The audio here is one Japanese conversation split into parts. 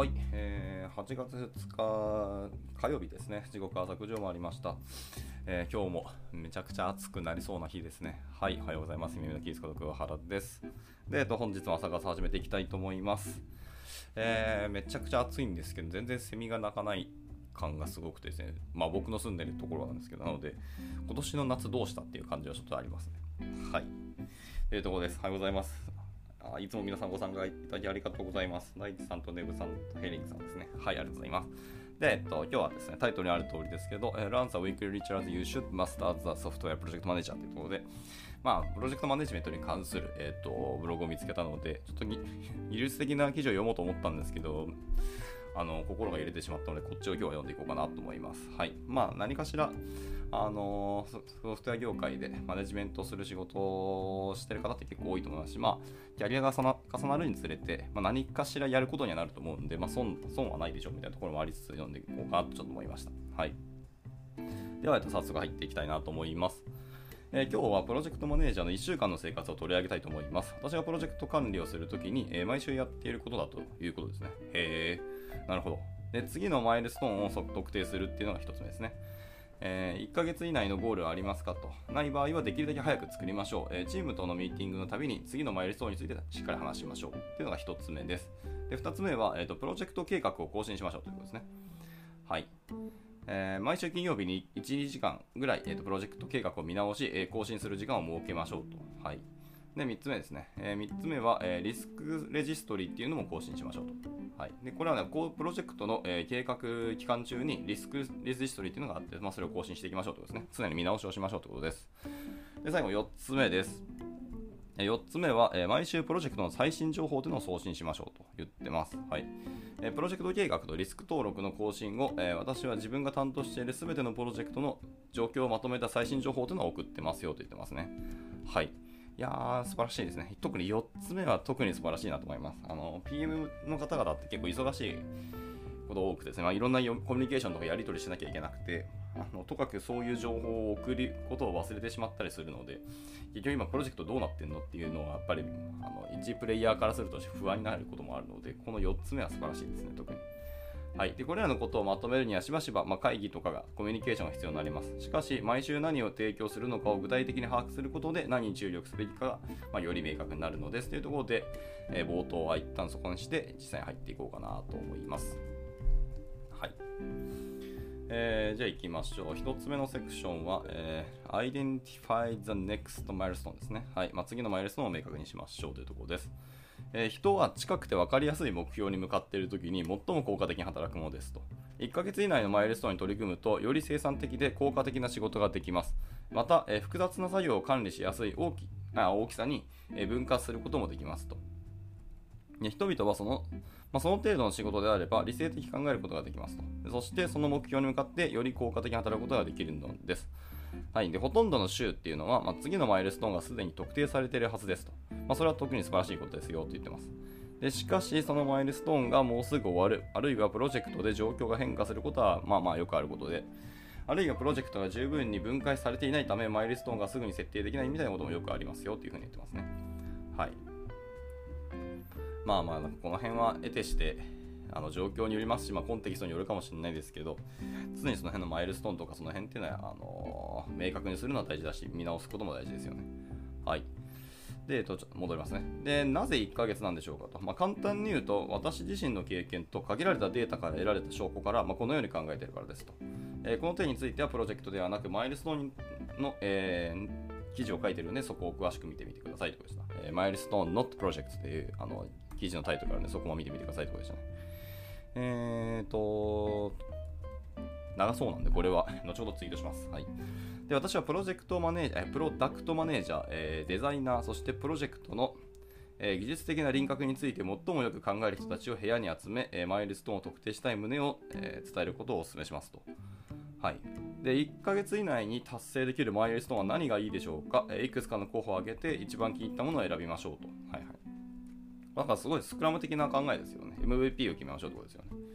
はい、えー、8月2日火曜日ですね、時刻朝9時を回りました、えー今日もめちゃくちゃ暑くなりそうな日ですね。はい、おはようございます。耳のキースこと桑原です。で、えっと、本日も朝活始めていきたいと思います。えーめちゃくちゃ暑いんですけど、全然セミが鳴かない感がすごくてですね、まあ僕の住んでるところなんですけど、なので、今年の夏どうしたっていう感じはちょっとありますね。はい。というところです。おはようございます。あいつも皆さんご参加いただきありがとうございます。大地さんとネブさんとヘリングさんですね。はい、ありがとうございます。で、えっと、今日はですね、タイトルにある通りですけど、えー Runs a weekly reach as you should master the software project manager ということで、まあ、プロジェクトマネジメントに関する、えっと、ブログを見つけたので、ちょっと技術的な記事を読もうと思ったんですけど、あの心が揺れてしまったので、こっちを今日は読んでいこうかなと思います。はい。まあ、何かしら、あのソフトウェア業界でマネジメントする仕事をしてる方って結構多いと思いますし、まあ、キャリアが重なるにつれて、まあ、何かしらやることにはなると思うんで、まあ、損損はないでしょうみたいなところもありつつ読んでいこうかなとちょっと思いました。はい。では、早速入っていきたいなと思います。えー今日はプロジェクトマネージャーの1週間の生活を取り上げたいと思います。私がプロジェクト管理をするときに、えー毎週やっていることだということですね。へえ、なるほど。で、次のマイルストーンを特定するっていうのが1つ目ですね。えー1ヶ月以内のゴールはありますかと。ない場合はできるだけ早く作りましょう。えーチームとのミーティングのたびに次のマイルストーンについてしっかり話しましょう。っていうのが1つ目です。で、2つ目は、えーと、プロジェクト計画を更新しましょうということですね。はい。えー毎週金曜日に1時間ぐらい、えーとプロジェクト計画を見直し、え更新する時間を設けましょうと。はい。で、3つ目ですね。え3つ目は、えーリスクレジストリーっていうのも更新しましょうと。はい。で、これはね、こうプロジェクトの、えー計画期間中にリスクレジストリーっていうのがあって、まあ、それを更新していきましょうということですね。常に見直しをしましょうということです。で、最後4つ目です。4つ目は、えー毎週プロジェクトの最新情報というのを送信しましょうと言ってます。はいえープロジェクト計画とリスク登録の更新を、えー私は自分が担当しているすべてのプロジェクトの状況をまとめた最新情報というのを送ってますよと言ってますね。はい。いやー、素晴らしいですね。特に4つ目は特に素晴らしいなと思います。あの、PM の方々って結構忙しいこと多くてですね、まあ、いろんなコミュニケーションとかやり取りしなきゃいけなくて、あのとかくそういう情報を送ることを忘れてしまったりするので、結局今プロジェクトどうなってんのっていうのはやっぱりあの一プレイヤーからすると不安になることもあるので、この4つ目は素晴らしいですね、特に。はい、でこれらのことをまとめるにはしばしば、まあ、会議とかがコミュニケーションが必要になります。しかし、毎週何を提供するのかを具体的に把握することで何に注力すべきかが、まあ、より明確になるのですというところで、えー冒頭は一旦そこにして実際に入っていこうかなと思います。はい。えーじゃあ行きましょう。一つ目のセクションは、えー Identify the next milestone ですね。はい。まあ、次のマイルストーンを明確にしましょうというところです。えー人は近くて分かりやすい目標に向かっているときに最も効果的に働くものですと。1ヶ月以内のマイルストーンに取り組むと、より生産的で効果的な仕事ができます。また、えー複雑な作業を管理しやすい大きあ大きさにえ分割することもできますと。ね人々はその,、まあ、その程度の仕事であれば理性的に考えることができますと。そしてその目標に向かってより効果的に働くことができるのです。はい、でほとんどの週っていうのは、まあ、次のマイルストーンがすでに特定されているはずですと。まあ、それは特に素晴らしいことですよと言ってます。でしかし、そのマイルストーンがもうすぐ終わる、あるいはプロジェクトで状況が変化することはまあまあよくあることで、あるいはプロジェクトが十分に分解されていないため、マイルストーンがすぐに設定できないみたいなこともよくありますよというふうに言ってますね。はい。まあまあ、この辺は得てして、あの状況によりますし、まあ、コンテキストによるかもしれないですけど、常にその辺のマイルストーンとかその辺っていうのはあのー明確にするのは大事だし、見直すことも大事ですよね。はい。で、えっと、戻りますね。で、なぜ1ヶ月なんでしょうかと。まあ、簡単に言うと、私自身の経験と限られたデータから得られた証拠から、まあ、このように考えているからですと。えーこの点については、プロジェクトではなく、マイルストーンの、えー記事を書いているので、そこを詳しく見てみてくださいということでした。えー、マイルストーン not project というあの記事のタイトルからね、そこも見てみてくださいということでしたね。えーと、長そうなんで、これは 後ほどツイートします。はい。で、私はプロジェクトマネージャー、プロダクトマネージャー、えーデザイナー、そしてプロジェクトの、え技術的な輪郭について最もよく考える人たちを部屋に集め、えマイルストーンを特定したい旨を、え伝えることをお勧めしますと。はい。で、1ヶ月以内に達成できるマイルストーンは何がいいでしょうか、えいくつかの候補を挙げて一番気に入ったものを選びましょうと。はいはい。なんかすごいスクラム的な考えですよね。MVP を決めましょうってことですよね。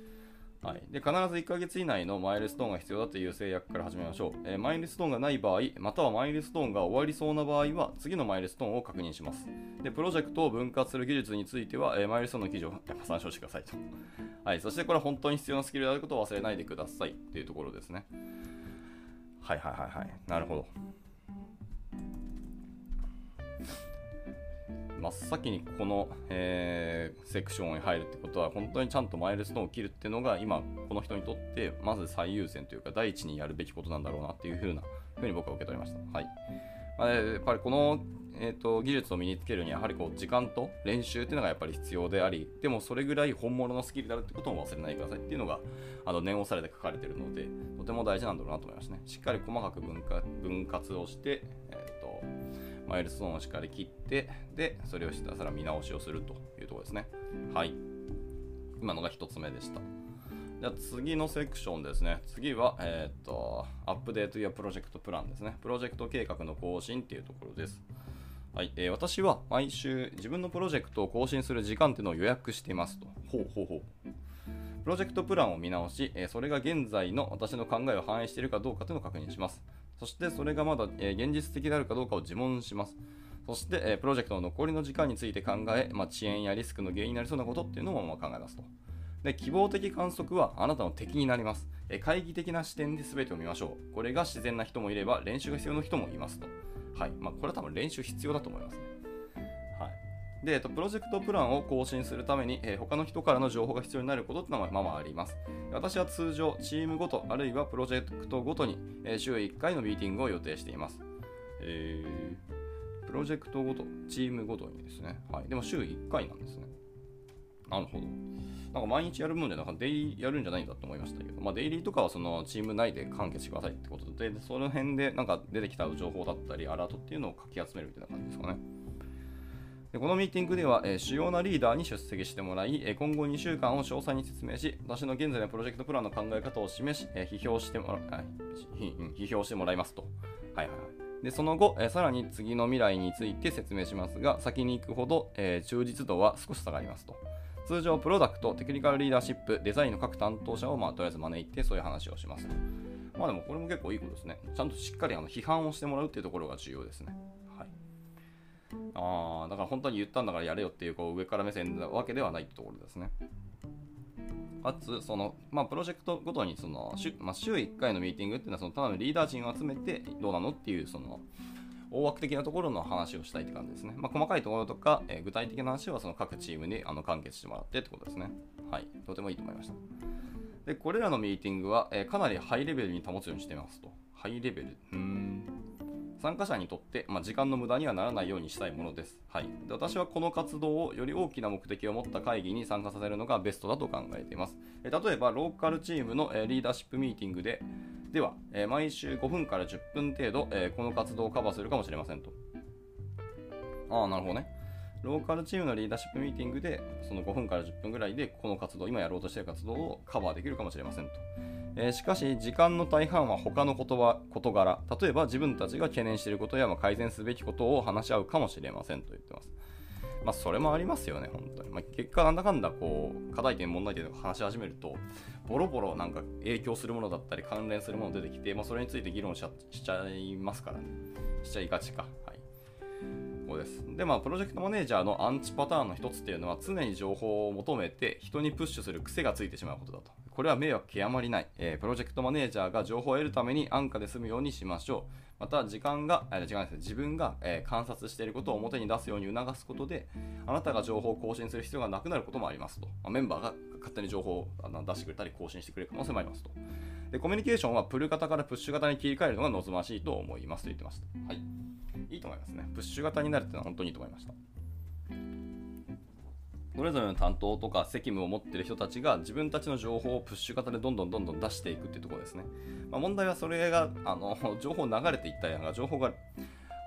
はい、で必ず1ヶ月以内のマイルストーンが必要だという制約から始めましょう、えー、マイルストーンがない場合またはマイルストーンが終わりそうな場合は次のマイルストーンを確認します。でプロジェクトを分割する技術については、えー、マイルストーンの記事を参照してくださいと、はい、そしてこれは本当に必要なスキルであることを忘れないでくださいというところですね。はいはいはいはい。なるほど。真っ先にこの、えー、セクションに入るってことは本当にちゃんとマイルストーンを切るっていうのが今この人にとってまず最優先というか第一にやるべきことなんだろうなっていうふうなふうに僕は受け取りました。はいまあ、やっぱりこの、えーと、技術を身につけるにはやはりこう時間と練習っていうのがやっぱり必要でありでもそれぐらい本物のスキルであるってことも忘れないでくださいっていうのがあの念押されて書かれているのでとても大事なんだろうなと思いましたね。しっかり細かく分分割をして、えーとマイルストーンをしっかり切って、で、それをひたすら見直しをするというところですね。はい。今のが1つ目でした。じゃあ次のセクションですね。次は、えっ、ー、と、アップデートやプロジェクトプランですね。プロジェクト計画の更新っていうところです。はい、えー、私は毎週自分のプロジェクトを更新する時間っていうのを予約していますと。ほうほうほう。プロジェクトプランを見直し、えそれが現在の私の考えを反映しているかどうかというのを確認します。そしてそれがまだ、え現実的であるかどうかを自問します。そして、えプロジェクトの残りの時間について考え、まあ、遅延やリスクの原因になりそうなことっていうのもま考えますと。で希望的観測はあなたの敵になります。え懐疑的な視点で全てを見ましょう。これが自然な人もいれば練習が必要な人もいますと。はい。まあ、これは多分練習必要だと思いますね。で、えっと、プロジェクトプランを更新するために、えー、他の人からの情報が必要になることってのはまあまああります。私は通常、チームごと、あるいはプロジェクトごとに、えー、週1回のミーティングを予定しています。えー、プロジェクトごと、チームごとにですね。はい。でも週1回なんですね。なるほど。なんか毎日やるもんじゃなくて、デイリーやるんじゃないんだと思いましたけど、まあ、デイリーとかはそのチーム内で完結してくださいってことで、その辺でなんか出てきた情報だったり、アラートっていうのをかき集めるみたいな感じですかね。でこのミーティングでは、えー、主要なリーダーに出席してもらい、えー、今後2週間を詳細に説明し、私の現在のプロジェクトプランの考え方を示し、えー、批評してもら、はい、批評してもらいますと。はいはいはい。でその後、えー、さらに次の未来について説明しますが、先に行くほど、えー、忠実度は少し下がりますと。通常、プロダクト、テクニカルリーダーシップ、デザインの各担当者を、まあ、とりあえず招いて、そういう話をします。まあでも、これも結構いいことですね。ちゃんとしっかりあの批判をしてもらうっていうところが重要ですね。ああ、だから本当に言ったんだからやれよっていうこう上から目線なわけではないってところですね。かつ、その、まあ、プロジェクトごとにその週、まあ、週1回のミーティングっていうのは、そのただのリーダー陣を集めてどうなのっていう、その、大枠的なところの話をしたいって感じですね。まあ、細かいところとか、えー、具体的な話はその各チームにあの完結してもらってってことですね。はい。とてもいいと思いました。で、これらのミーティングは、えー、かなりハイレベルに保つようにしてますと。ハイレベル？うーん。参加者にとって、まあ、時間の無駄にはならないようにしたいものです。はい、で私はこの活動をより大きな目的を持った会議に参加させるのがベストだと考えています。え例えば、ローカルチームの、リーダーシップミーティングで、では、毎週5分から10分程度、この活動をカバーするかもしれませんと。ああ、なるほどね。ローカルチームのリーダーシップミーティングで、その5分から10分ぐらいで、この活動、今やろうとしている活動をカバーできるかもしれませんと。えー、しかし、時間の大半は他の言葉事柄、例えば自分たちが懸念していることや、ま、改善すべきことを話し合うかもしれませんと言ってます。まあ、それもありますよね、本当に。まあ、結果、なんだかんだ、こう、課題点、問題点とか話し始めると、ボロボロなんか影響するものだったり、関連するもの出てきて、まあ、それについて議論しちゃいますからね。しちゃいがちか。はい。こうです。で、まあ、プロジェクトマネージャーのアンチパターンの一つっていうのは、常に情報を求めて、人にプッシュする癖がついてしまうことだと。これは迷惑極まりない、えー、プロジェクトマネージャーが情報を得るために安価で済むようにしましょう。また、時間が、えー、時間ですね、自分が、えー、観察していることを表に出すように促すことで、あなたが情報を更新する必要がなくなることもありますと。まあ、メンバーが勝手に情報を出してくれたり更新してくれる可能性もありますと。で、コミュニケーションはプル型からプッシュ型に切り替えるのが望ましいと思いますと言ってました。はい。いいと思いますね。プッシュ型になるっていうのは本当にいいと思いました。それぞれの担当とか責務を持ってる人たちが自分たちの情報をプッシュ型でどんどんどんどん出していくっていうところですね。まあ、問題はそれがあの情報流れていったりなんか情報が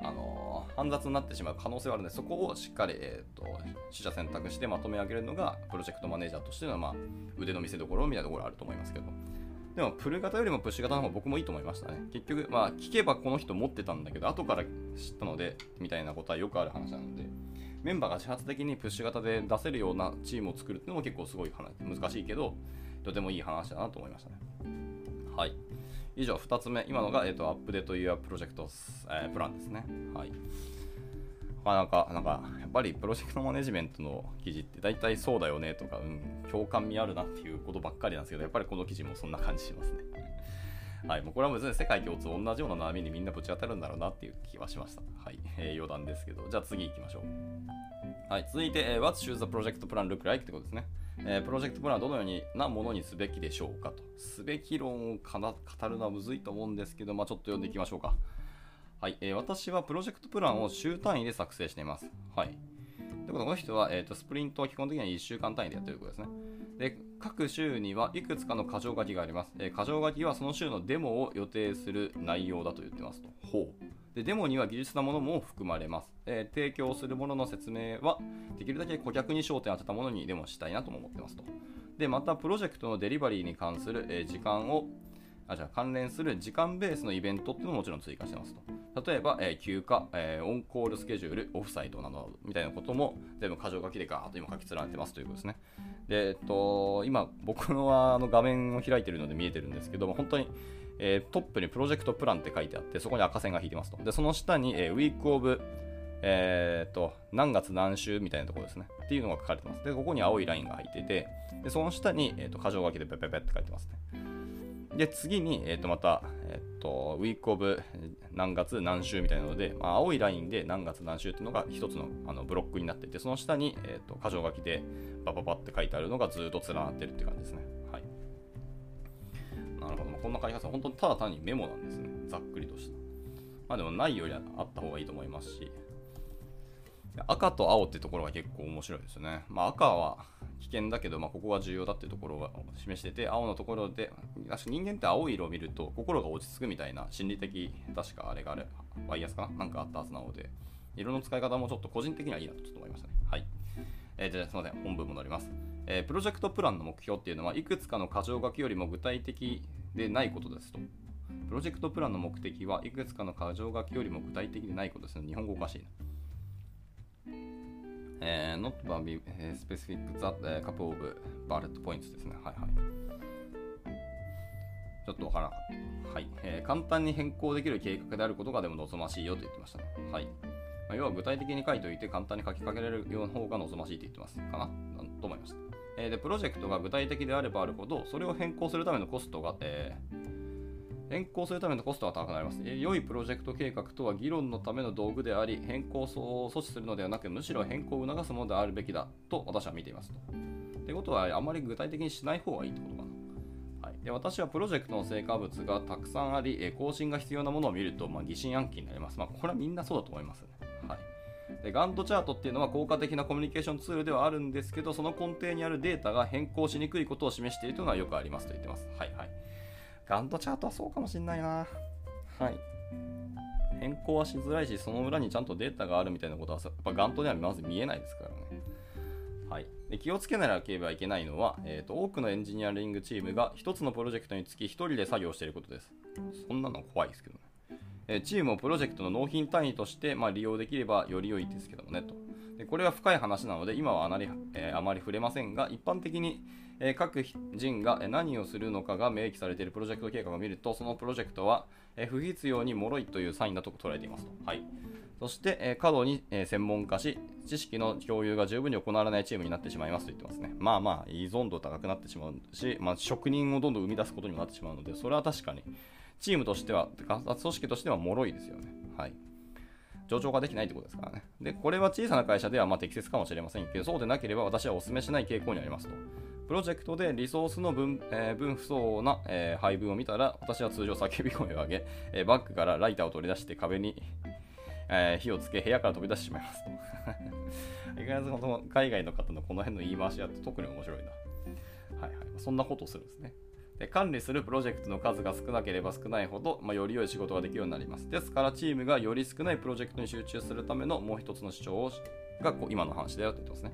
あの煩雑になってしまう可能性はあるのでそこをしっかり、えーと、取捨選択してまとめ上げるのがプロジェクトマネージャーとしての、まあ、腕の見せ所みたいなところあると思いますけど。でも、プル型よりもプッシュ型の方が僕もいいと思いましたね。結局、まあ、聞けばこの人持ってたんだけど、後から知ったので、みたいなことはよくある話なので、メンバーが自発的にプッシュ型で出せるようなチームを作るっていうのも結構すごい話難しいけどとてもいい話だなと思いましたね。はい。以上2つ目。今のが、えーと、アップデート Your Project、えー、プランですね。はい。なんか、なんか、やっぱりプロジェクトマネジメントの記事って大体そうだよねとか、うん、共感味あるなっていうことばっかりなんですけど、やっぱりこの記事もそんな感じしますね。はい、もうこれは別に世界共通同じような波にみんなぶち当たるんだろうなっていう気はしました。はい、えー、余談ですけど。じゃあ次行きましょう。はい、続いて、えー、What should the project plan look like? ってことですね。えー、プロジェクトプランはどのようになものにすべきでしょうかと。すべき論をかな語るのはむずいと思うんですけど、まあ、ちょっと読んでいきましょうか。はい、えー、私はプロジェクトプランを週単位で作成しています。はい。ということで、この人は、えーと、スプリントは基本的には1週間単位でやってるということですね。で各週にはいくつかの箇条書きがあります。えー、箇条書きはその週のデモを予定する内容だと言ってますと。ほう。でデモには技術なものも含まれます、えー、提供するものの説明はできるだけ顧客に焦点を当てたものにデモしたいなとも思ってますと。で、またプロジェクトのデリバリーに関する、えー、時間をあじゃあ関連する時間ベースのイベントっていうのももちろん追加してますと。例えば、えー、休暇、えー、オンコールスケジュール、オフサイトなどみたいなことも全部箇条書きでガーッと今書き連ねてますということですね。で、えっと、今僕のはあの画面を開いてるので見えてるんですけども、本当に、えー、トップにプロジェクトプランって書いてあって、そこに赤線が引いてますと。で、その下に、えー、ウィークオブ、えー、っと、何月何週みたいなところですね。っていうのが書かれてます。で、ここに青いラインが入ってて、でその下に、えー、っと、箇条書きでペペペって書いてますね。で、次に、えっ、ー、と、また、えっ、ー、と、ウィークオブ何月何週みたいなので、まあ、青いラインで何月何週っていうのが一つのあのブロックになっていて、その下に、えっ、ー、と、箇条書きでバババって書いてあるのがずっと連なってるって感じですね。はい。なるほど。まあこんな書き方、本当にただ単にメモなんですね。ざっくりとした。まあでもないよりはあった方がいいと思いますし、赤と青ってところが結構面白いですよね。まあ、赤は危険だけど、まあ、ここが重要だっていうところを示してて、青のところで、確か人間って青い色を見ると心が落ち着くみたいな心理的、確かあれがあれ、バイアスかな？なんかあったはずなので、色の使い方もちょっと個人的にはいいなとちょっと思いましたね。はい。えー、じゃあすみません、本文戻ります。えー、プロジェクトプランの目標っていうのは、いくつかの箇条書きよりも具体的でないことですと。プロジェクトプランの目的はいくつかの箇条書きよりも具体的でないことですね。日本語おかしいな。えー、not by specific that、uh, couple of bullet points ですね。はいはい。ちょっとわからなかった。はい、えー。簡単に変更できる計画であることがでも望ましいよと言ってましたね。はい。まあ、要は具体的に書いておいて簡単に書きかけられるような方が望ましいと言ってますかなと思いました。えー、で、プロジェクトが具体的であればあるほど、それを変更するためのコストが、えー、変更するためのコストが高くなります。良いプロジェクト計画とは議論のための道具であり、変更を阻止するのではなく、むしろ変更を促すものであるべきだと私は見ていますと。ってことは、あまり具体的にしない方がいいってことかな。はい、で私はプロジェクトの成果物がたくさんあり、更新が必要なものを見ると、まあ、疑心暗鬼になります。まあ、これはみんなそうだと思いますね。はい、でガントチャートっていうのは効果的なコミュニケーションツールではあるんですけど、その根底にあるデータが変更しにくいことを示しているというのはよくありますと言ってます。はいはい。ガントチャートはそうかもしんないな。はい。変更はしづらいし、その裏にちゃんとデータがあるみたいなことは、やっぱガントではまず見えないですからね。はい、で気をつけなければいけないのは、えーと、多くのエンジニアリングチームが1つのプロジェクトにつき1人で作業していることです。そんなの怖いですけどね。え、チームをプロジェクトの納品単位として、まあ、利用できればより良いですけどもねと。でこれは深い話なので、今はあまり,、えー、あまり触れませんが、一般的にえ各人が何をするのかが明記されているプロジェクト計画を見ると、そのプロジェクトは、え不必要に脆いというサインだと捉えていますと。はい、そして、え過度に、え専門化し、知識の共有が十分に行われないチームになってしまいますと言ってますね。まあまあ、依存度高くなってしまうし、まあ、職人をどんどん生み出すことにもなってしまうので、それは確かに、チームとしては、組織としては脆いですよね。はい。上場ができないってことですからね。で、これは小さな会社ではま適切かもしれませんけど、そうでなければ私はお勧めしない傾向にありますと。プロジェクトでリソースの分,、えー、分不相な、えー、配分を見たら、私は通常叫び声を上げ、えー、バッグからライターを取り出して壁に、え、火をつけ、部屋から飛び出してしまいますと。意外と海外の方のこの辺の言い回しだと特に面白いな。はいはい。そんなことをするんですね。で管理するプロジェクトの数が少なければ少ないほど、まあ、より良い仕事ができるようになります。ですから、チームがより少ないプロジェクトに集中するためのもう一つの主張をがこう今の話だよと言ってますね。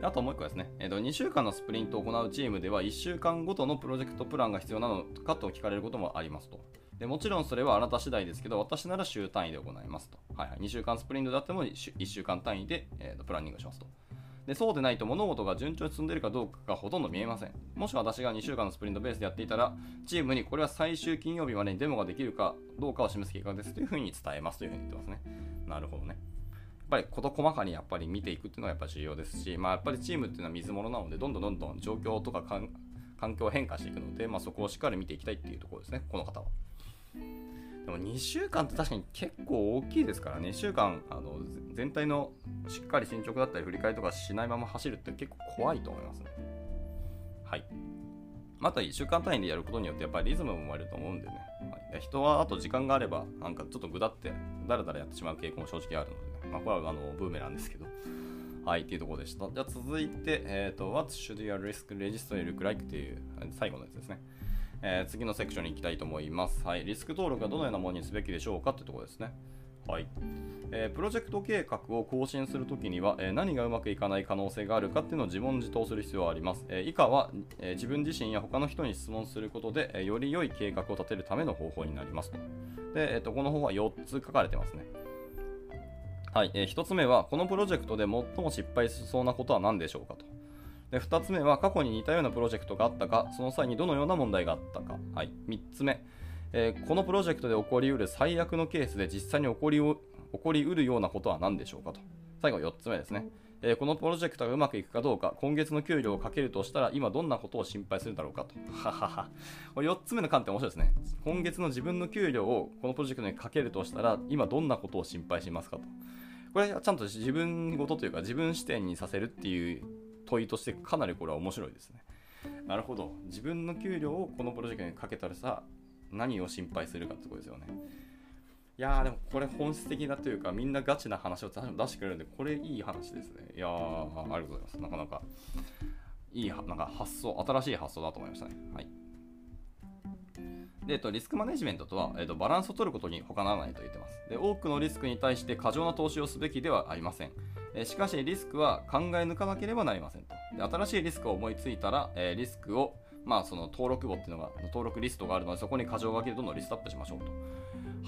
あともう1個ですね、えーと、2週間のスプリントを行うチームでは1週間ごとのプロジェクトプランが必要なのかと聞かれることもありますと。でもちろんそれはあなた次第ですけど、私なら週単位で行いますと。はいはい、2週間スプリントだっても 1, 週間単位で、えーとプランニングしますと。でそうでないと物事が順調に進んでいるかどうかがほとんど見えません。もし私が2週間のスプリントベースでやっていたら、チームにこれは最終金曜日までにデモができるかどうかを示す結果ですというふうに伝えますというふうに言ってますね。なるほどね。やっぱり事細かにやっぱり見ていくっていうのがやっぱ重要ですし、まあ、やっぱりチームっていうのは水物なので、どんどんどんどん状況とか環境変化していくので、まあ、そこをしっかり見ていきたいっていうところですね、この方は。でも2週間って確かに結構大きいですからね、2週間あの全体のしっかり進捗だったり振り返りとかしないまま走るって結構怖いと思いますね。はい。また1週間単位でやることによってやっぱりリズムも生まれると思うんでね、はい、人はあと時間があればなんかちょっとぐだってだらだらやってしまう傾向も正直あるので、まあ、これはあのブーメランですけど。はい、っていうところでした。じゃあ続いて、えっ、ー、と、What should your risk register look like? っていう最後のやつですね。えー、次のセクションに行きたいと思います。はい、リスク登録はどのようなものにすべきでしょうかというところですね。はいえー、プロジェクト計画を更新するときには、えー、何がうまくいかない可能性があるかっていうのを自問自答する必要があります。えー、以下は、え自分自身や他の人に質問することで、えより良い計画を立てるための方法になりますと。で、えーと、この方法は4つ書かれてますね。はい、え1つ目は、このプロジェクトで最も失敗しそうなことは何でしょうかと。で2つ目は過去に似たようなプロジェクトがあったかその際にどのような問題があったか、はい、3つ目、えー、このプロジェクトで起こりうる最悪のケースで実際に起こり起こりうるようなことは何でしょうかと。最後4つ目ですね、えー、このプロジェクトがうまくいくかどうか今月の給料をかけるとしたら今どんなことを心配するだろうかと。ははは。4つ目の観点面白いですね。今月の自分の給料をこのプロジェクトにかけるとしたら今どんなことを心配しますかと。これはちゃんと自分ごとというか自分視点にさせるっていう問いとしてかなりこれは面白いですね。なるほど。自分の給料をこのプロジェクトにかけたらさ、何を心配するかってことですよね。いやーでもこれ本質的なというかみんなガチな話を出してくれるんでこれいい話ですね。いやーありがとうございます。なかなかいいなんか発想、新しい発想だと思いましたね。はい。で、えっと、リスクマネジメントとは、えっと、バランスを取ることに他ならないと言ってます。で、多くのリスクに対して過剰な投資をすべきではありません。えしかしリスクは考え抜かなければなりませんと。で新しいリスクを思いついたら、えリスクを、まあ、その登録簿っていうのが、登録リストがあるので、そこに箇条書きでどんどんリストアップしましょうと。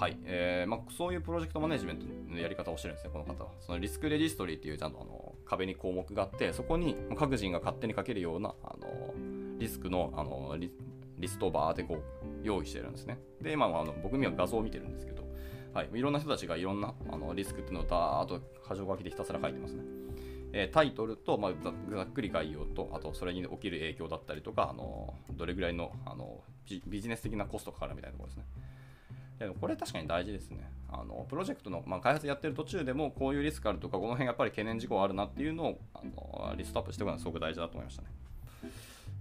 はい。えー、まあ、そういうプロジェクトマネジメントのやり方をしてるんですね、この方は。そのリスクレジストリーっていうちゃんとあの壁に項目があって、そこに各人が勝手に書けるような、あのリスクのあのリストバーってこう用意してるんですね。で、今あの僕には画像を見てるんですけど、はい、いろんな人たちがいろんなあのリスクっていうのをダーッと箇条書きでひたすら書いてますね。えタイトルと、まあ、ざっくり概要と、あとそれに起きる影響だったりとか、あのどれぐらいのあのビジネス的なコストかかるみたいなところですね。でもこれ確かに大事ですね。あのプロジェクトの、まあ、開発やってる途中でもこういうリスクあるとか、この辺やっぱり懸念事項あるなっていうのをあのリストアップしておくのはすごく大事だと思いましたね。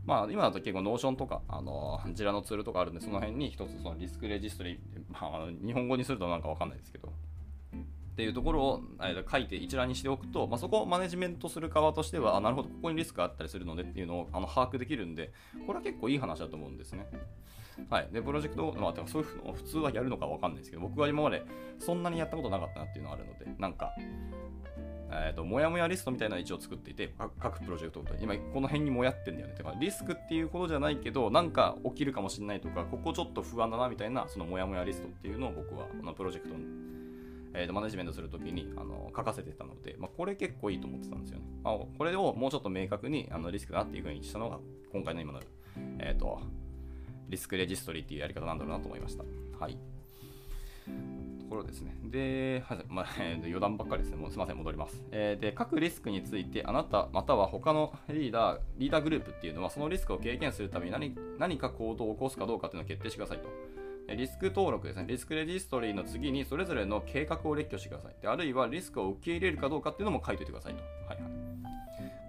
まあ、今だと結構 Notion とか、あの Jira のツールとかあるんで、その辺に一つその risk registry、まあ、日本語にするとなんかわかんないですけど、っていうところを書いて一覧にしておくと、まあ、そこをマネジメントする側としては、あなるほど、ここにリスクがあったりするのでっていうのをあの把握できるんで、これは結構いい話だと思うんですね。はい。で、プロジェクト、まあ、そういうのを普通はやるのかわかんないですけど、僕は今までそんなにやったことなかったなっていうのがあるので、なんか、えーと、もやもやリストみたいなのを一応作っていて、各プロジェクトごとに、今この辺にもやってんだよね。てかリスクっていうことじゃないけど、なんか起きるかもしれないとか、ここちょっと不安だなみたいな、そのもやもやリストっていうのを僕は、このプロジェクトにえー、とマネジメントするときにあの書かせてたので、まあ、これ結構いいと思ってたんですよね。まあ、これをもうちょっと明確にあのリスクだっていうふうにしたのが、今回の今の、えーと、リスクレジストリーっていうやり方なんだろうなと思いました。はい。ところですね。で、はまあ、余談ばっかりですね。もうすみません、戻ります。えー、で、各リスクについて、あなたまたは他のリーダー、リーダーグループっていうのは、そのリスクを経験するために何何か行動を起こすかどうかっていうのを決定してくださいと。リスク登録ですね、リスクレジストリーの次にそれぞれの計画を列挙してください。であるいはリスクを受け入れるかどうかっていうのも書いておいてくださいと。はいはい。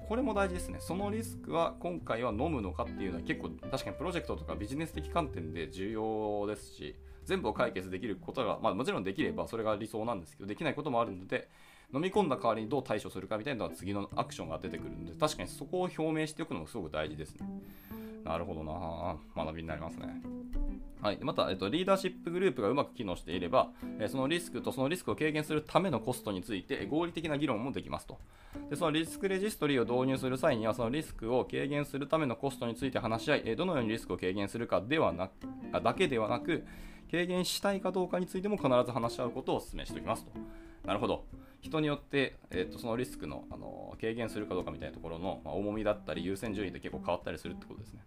これも大事ですね。そのリスクは今回は飲むのかっていうのは結構確かにプロジェクトとかビジネス的観点で重要ですし、全部を解決できることが、まあもちろんできればそれが理想なんですけど、できないこともあるので、飲み込んだ代わりにどう対処するかみたいなのは次のアクションが出てくるんで、確かにそこを表明しておくのもすごく大事ですね。なるほどな学びになりますね。はい、また、えっと、リーダーシップグループがうまく機能していれば、えそのリスクとそのリスクを軽減するためのコストについて合理的な議論もできますと。でそのリスクレジストリーを導入する際には、そのリスクを軽減するためのコストについて話し合い、えどのようにリスクを軽減するかではなくだけではなく、軽減したいかどうかについても必ず話し合うことをお勧めしておきますと。なるほど。人によって、えーと、そのリスクの、あの軽減するかどうかみたいなところの、まあ、重みだったり優先順位で結構変わったりするってことですね。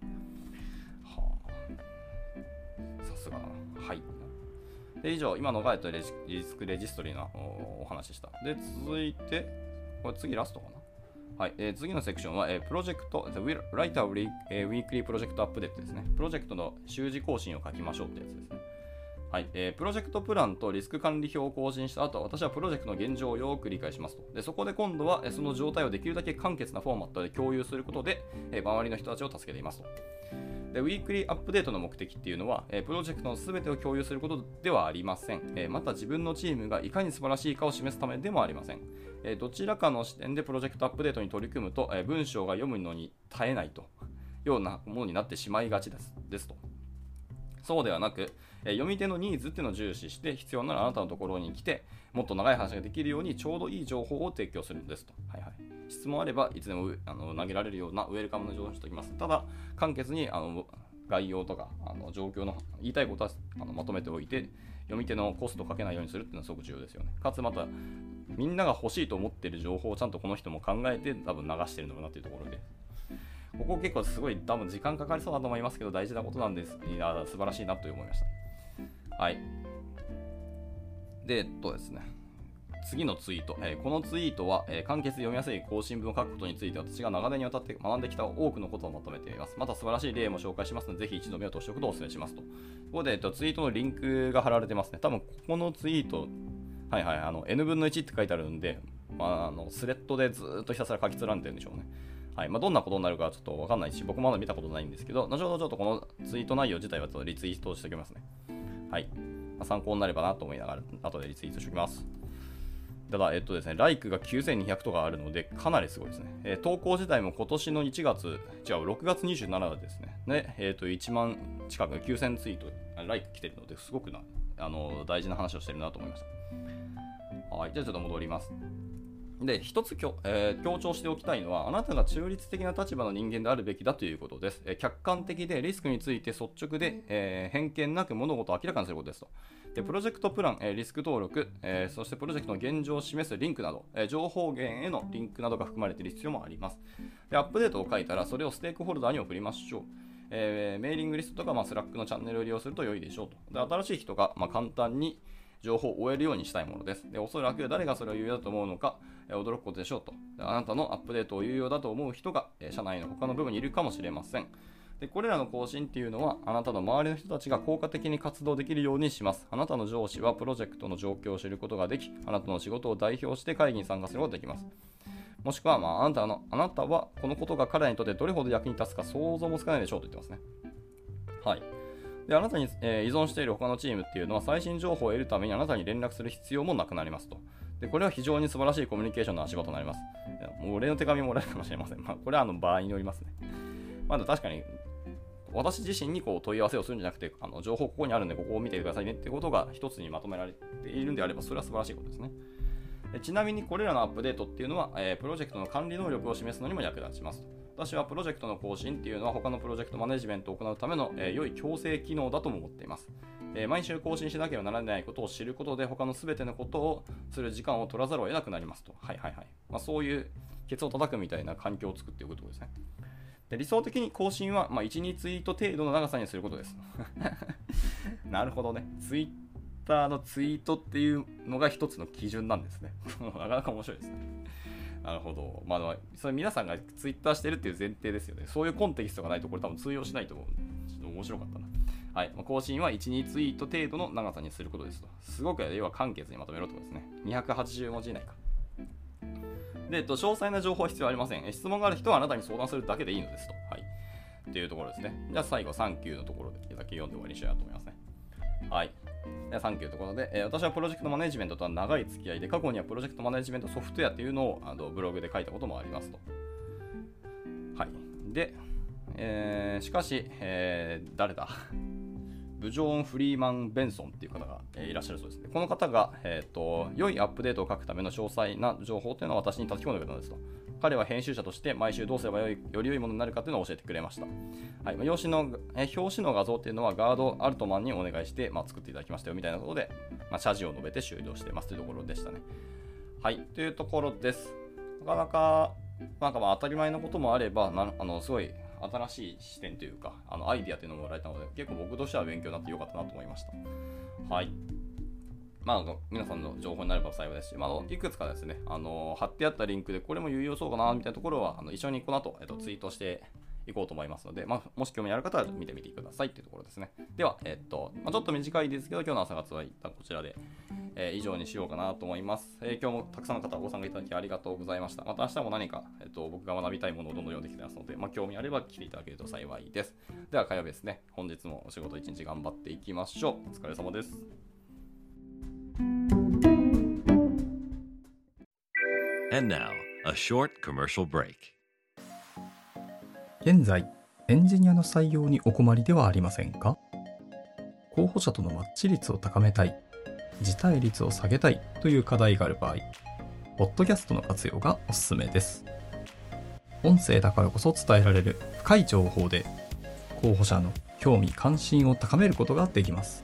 はあ、さすがな。はい。で以上、今のが、えっと、レジリスクレジストリーのお話でした。で、続いて、これ次ラストかな。はい、えー、次のセクションは、えー、プロジェクト、The Writer Weekly Project Update ですね。プロジェクトの習字更新を書きましょうってやつですね。はい、えー、プロジェクトプランとリスク管理表を更新した後、私はプロジェクトの現状をよく理解しますと。でそこで今度は、その状態をできるだけ簡潔なフォーマットで共有することで、え周りの人たちを助けていますと。でウィークリーアップデートの目的っていうのは、えプロジェクトの全てを共有することではありません、えまた自分のチームがいかに素晴らしいかを示すためでもありません、えどちらかの視点でプロジェクトアップデートに取り組むと、え文章が読むのに耐えないとようなものになってしまいがちです。ですと。そうではなく、え読み手のニーズっていうのを重視して必要ならあなたのところに来てもっと長い話ができるようにちょうどいい情報を提供するんですと。はいはい、質問あればいつでもあの投げられるようなウェルカムな情報をしておきます。ただ、簡潔にあの概要とかあの状況の言いたいことはあのまとめておいて読み手のコストをかけないようにするっていうのはすごく重要ですよね。かつまたみんなが欲しいと思っている情報をちゃんとこの人も考えて多分流してるのかなっていうところでここ結構すごい多分時間かかりそうだと思いますけど大事なことなんです。いや素晴らしいなと思いました。はい。で、えっとですね。次のツイート、えー、このツイートは、えー、簡潔で読みやすい更新文を書くことについて私が長年にわたって学んできた多くのことをまとめています。また素晴らしい例も紹介しますので、ぜひ一度目を通しておくとお勧めしますと。ここで、えっと、ツイートのリンクが貼られてますね。多分ここのツイート、はいはい、あの N 分の1って書いてあるんで、まあ、あのスレッドでずっとひたすら書き連ねてるんでしょうね。はいまあ、どんなことになるかちょっとわかんないし、僕もまだ見たことないんですけど、後ほどちょっとこのツイート内容自体はちょっとリツイートしておきますね。はい。まあ、参考になればなと思いながら、後でリツイートしておきます。ただ、えっとですね、ライクが9200とかあるので、かなりすごいですね。えー、投稿自体も今年の1月、違う、6月27日ですね。で、えっ、ー、と、1万近く、9000ツイート、ライク来てるので、すごくな、あの、大事な話をしてるなと思いました。はい、じゃあちょっと戻ります。で、一つ強,、えー、強調しておきたいのは、あなたが中立的な立場の人間であるべきだということです。えー、客観的でリスクについて率直で、えー、偏見なく物事を明らかにすることですと。で project plan、えリスク登録、えそしてプロジェクトの現状を示すリンクなど、え情報源へのリンクなどが含まれている必要もあります。でアップデートを書いたら、それをステークホルダーに送りましょう。えメーリングリストとか、まあ、 Slack のチャンネルを利用すると良いでしょうと。で新しい人が、まあ、簡単に情報を追えるようにしたいものです。でおそらく誰がそれを有用だと思うのか、え驚くことでしょうと。あなたのアップデートを有用だと思う人が、え社内の他の部分にいるかもしれません。でこれらの更新っていうのはあなたの周りの人たちが効果的に活動できるようにしますあなたの上司はプロジェクトの状況を知ることができあなたの仕事を代表して会議に参加することができますもしくは、まあ、あなたのあなたはこのことが彼らにとってどれほど役に立つか想像もつかないでしょうと言ってますねはいであなたに、えー、依存している他のチームっていうのは最新情報を得るためにあなたに連絡する必要もなくなりますと。でこれは非常に素晴らしいコミュニケーションの足場となります。もう俺の手紙もらえるかもしれません。まあ、これはあの場合によりますね。まだ確かに私自身にこう問い合わせをするんじゃなくて、あの情報ここにあるんで、ここを見てくださいねってことが一つにまとめられているんであれば、それは素晴らしいことですね。ちなみにこれらのアップデートっていうのは、えー、プロジェクトの管理能力を示すのにも役立ちますと。私はプロジェクトの更新っていうのは他のプロジェクトマネジメントを行うための、えー、良い強制機能だとも思っています、えー、毎週更新しなければならないことを知ることで他の全てのことをする時間を取らざるを得なくなりますと。はいはいはい。まあ、そういうケツを叩くみたいな環境を作っておくということですね。で理想的に更新は、まあ、1、2ツイート程度の長さにすることです。なるほどね。ツイッターのツイートっていうのが一つの基準なんですね。なかなか面白いですね。なるほど。まあ、それ皆さんがツイッターしてるっていう前提ですよね。そういうコンテキストがないとこれ多分通用しないと思う。ちょっと面白かったな。はい。更新は1、2ツイート程度の長さにすることですと。すごく、要は簡潔にまとめろってことですね。280文字以内か。で、えっと、詳細な情報は必要ありません。質問がある人はあなたに相談するだけでいいのですと。はい。っていうところですね。じゃあ最後、サンキューのところでだけ読んで終わりにしようと思いますね。はい。サンキューということで、え、私はプロジェクトマネジメントとは長い付き合いで、過去にはプロジェクトマネジメントソフトウェアっていうのをあのブログで書いたこともありますと。はい。で、えー、しかし、えー、誰だ？ブジョーン・フリーマン・ベンソンっていう方が、えー、いらっしゃるそうですね。この方が、えーと、良いアップデートを書くための詳細な情報というのを私に叩き込んでくれたんですと。彼は編集者として毎週どうすればよいより良いものになるかというのを教えてくれました。はいまあ、表紙のえ表紙の画像というのはガード・アルトマンにお願いして、まあ、作っていただきましたよみたいなことで、まあ、謝辞を述べて終了していますというところでしたね。はい、というところです。なかなか、なんかまあ当たり前のこともあれば、なあのすごい新しい視点というか、あのアイディアというのももらえたので、結構僕としては勉強になってよかったなと思いました。はい。まあ、皆さんの情報になれば幸いですし、まあ、いくつかですね、あの貼ってあったリンクでこれも有用そうかなみたいなところは、あの一緒にこの後、えっと、ツイートしていこうと思いますので、まあ、もし興味ある方は見てみてくださいというところですね。では、えっと、まあ、ちょっと短いですけど、今日の朝活は一旦こちらで、えー、以上にしようかなと思います、えー、今日もたくさんの方ご参加いただきありがとうございました。また明日も何か、えっと、僕が学びたいものをどんどん読んできてますので、まあ、興味あれば来ていただけると幸いです。では火曜日ですね。本日もお仕事一日頑張っていきましょう。お疲れ様です。And now, a short commercial break. 現在、エンジニアの採用にお困りではありませんか？候補者とのマッチ率を高めたい辞退率を下げたいという課題がある場合、ポッドキャストの活用がおすすめです。音声だからこそ伝えられる深い情報で、候補者の興味関心を高めることができます。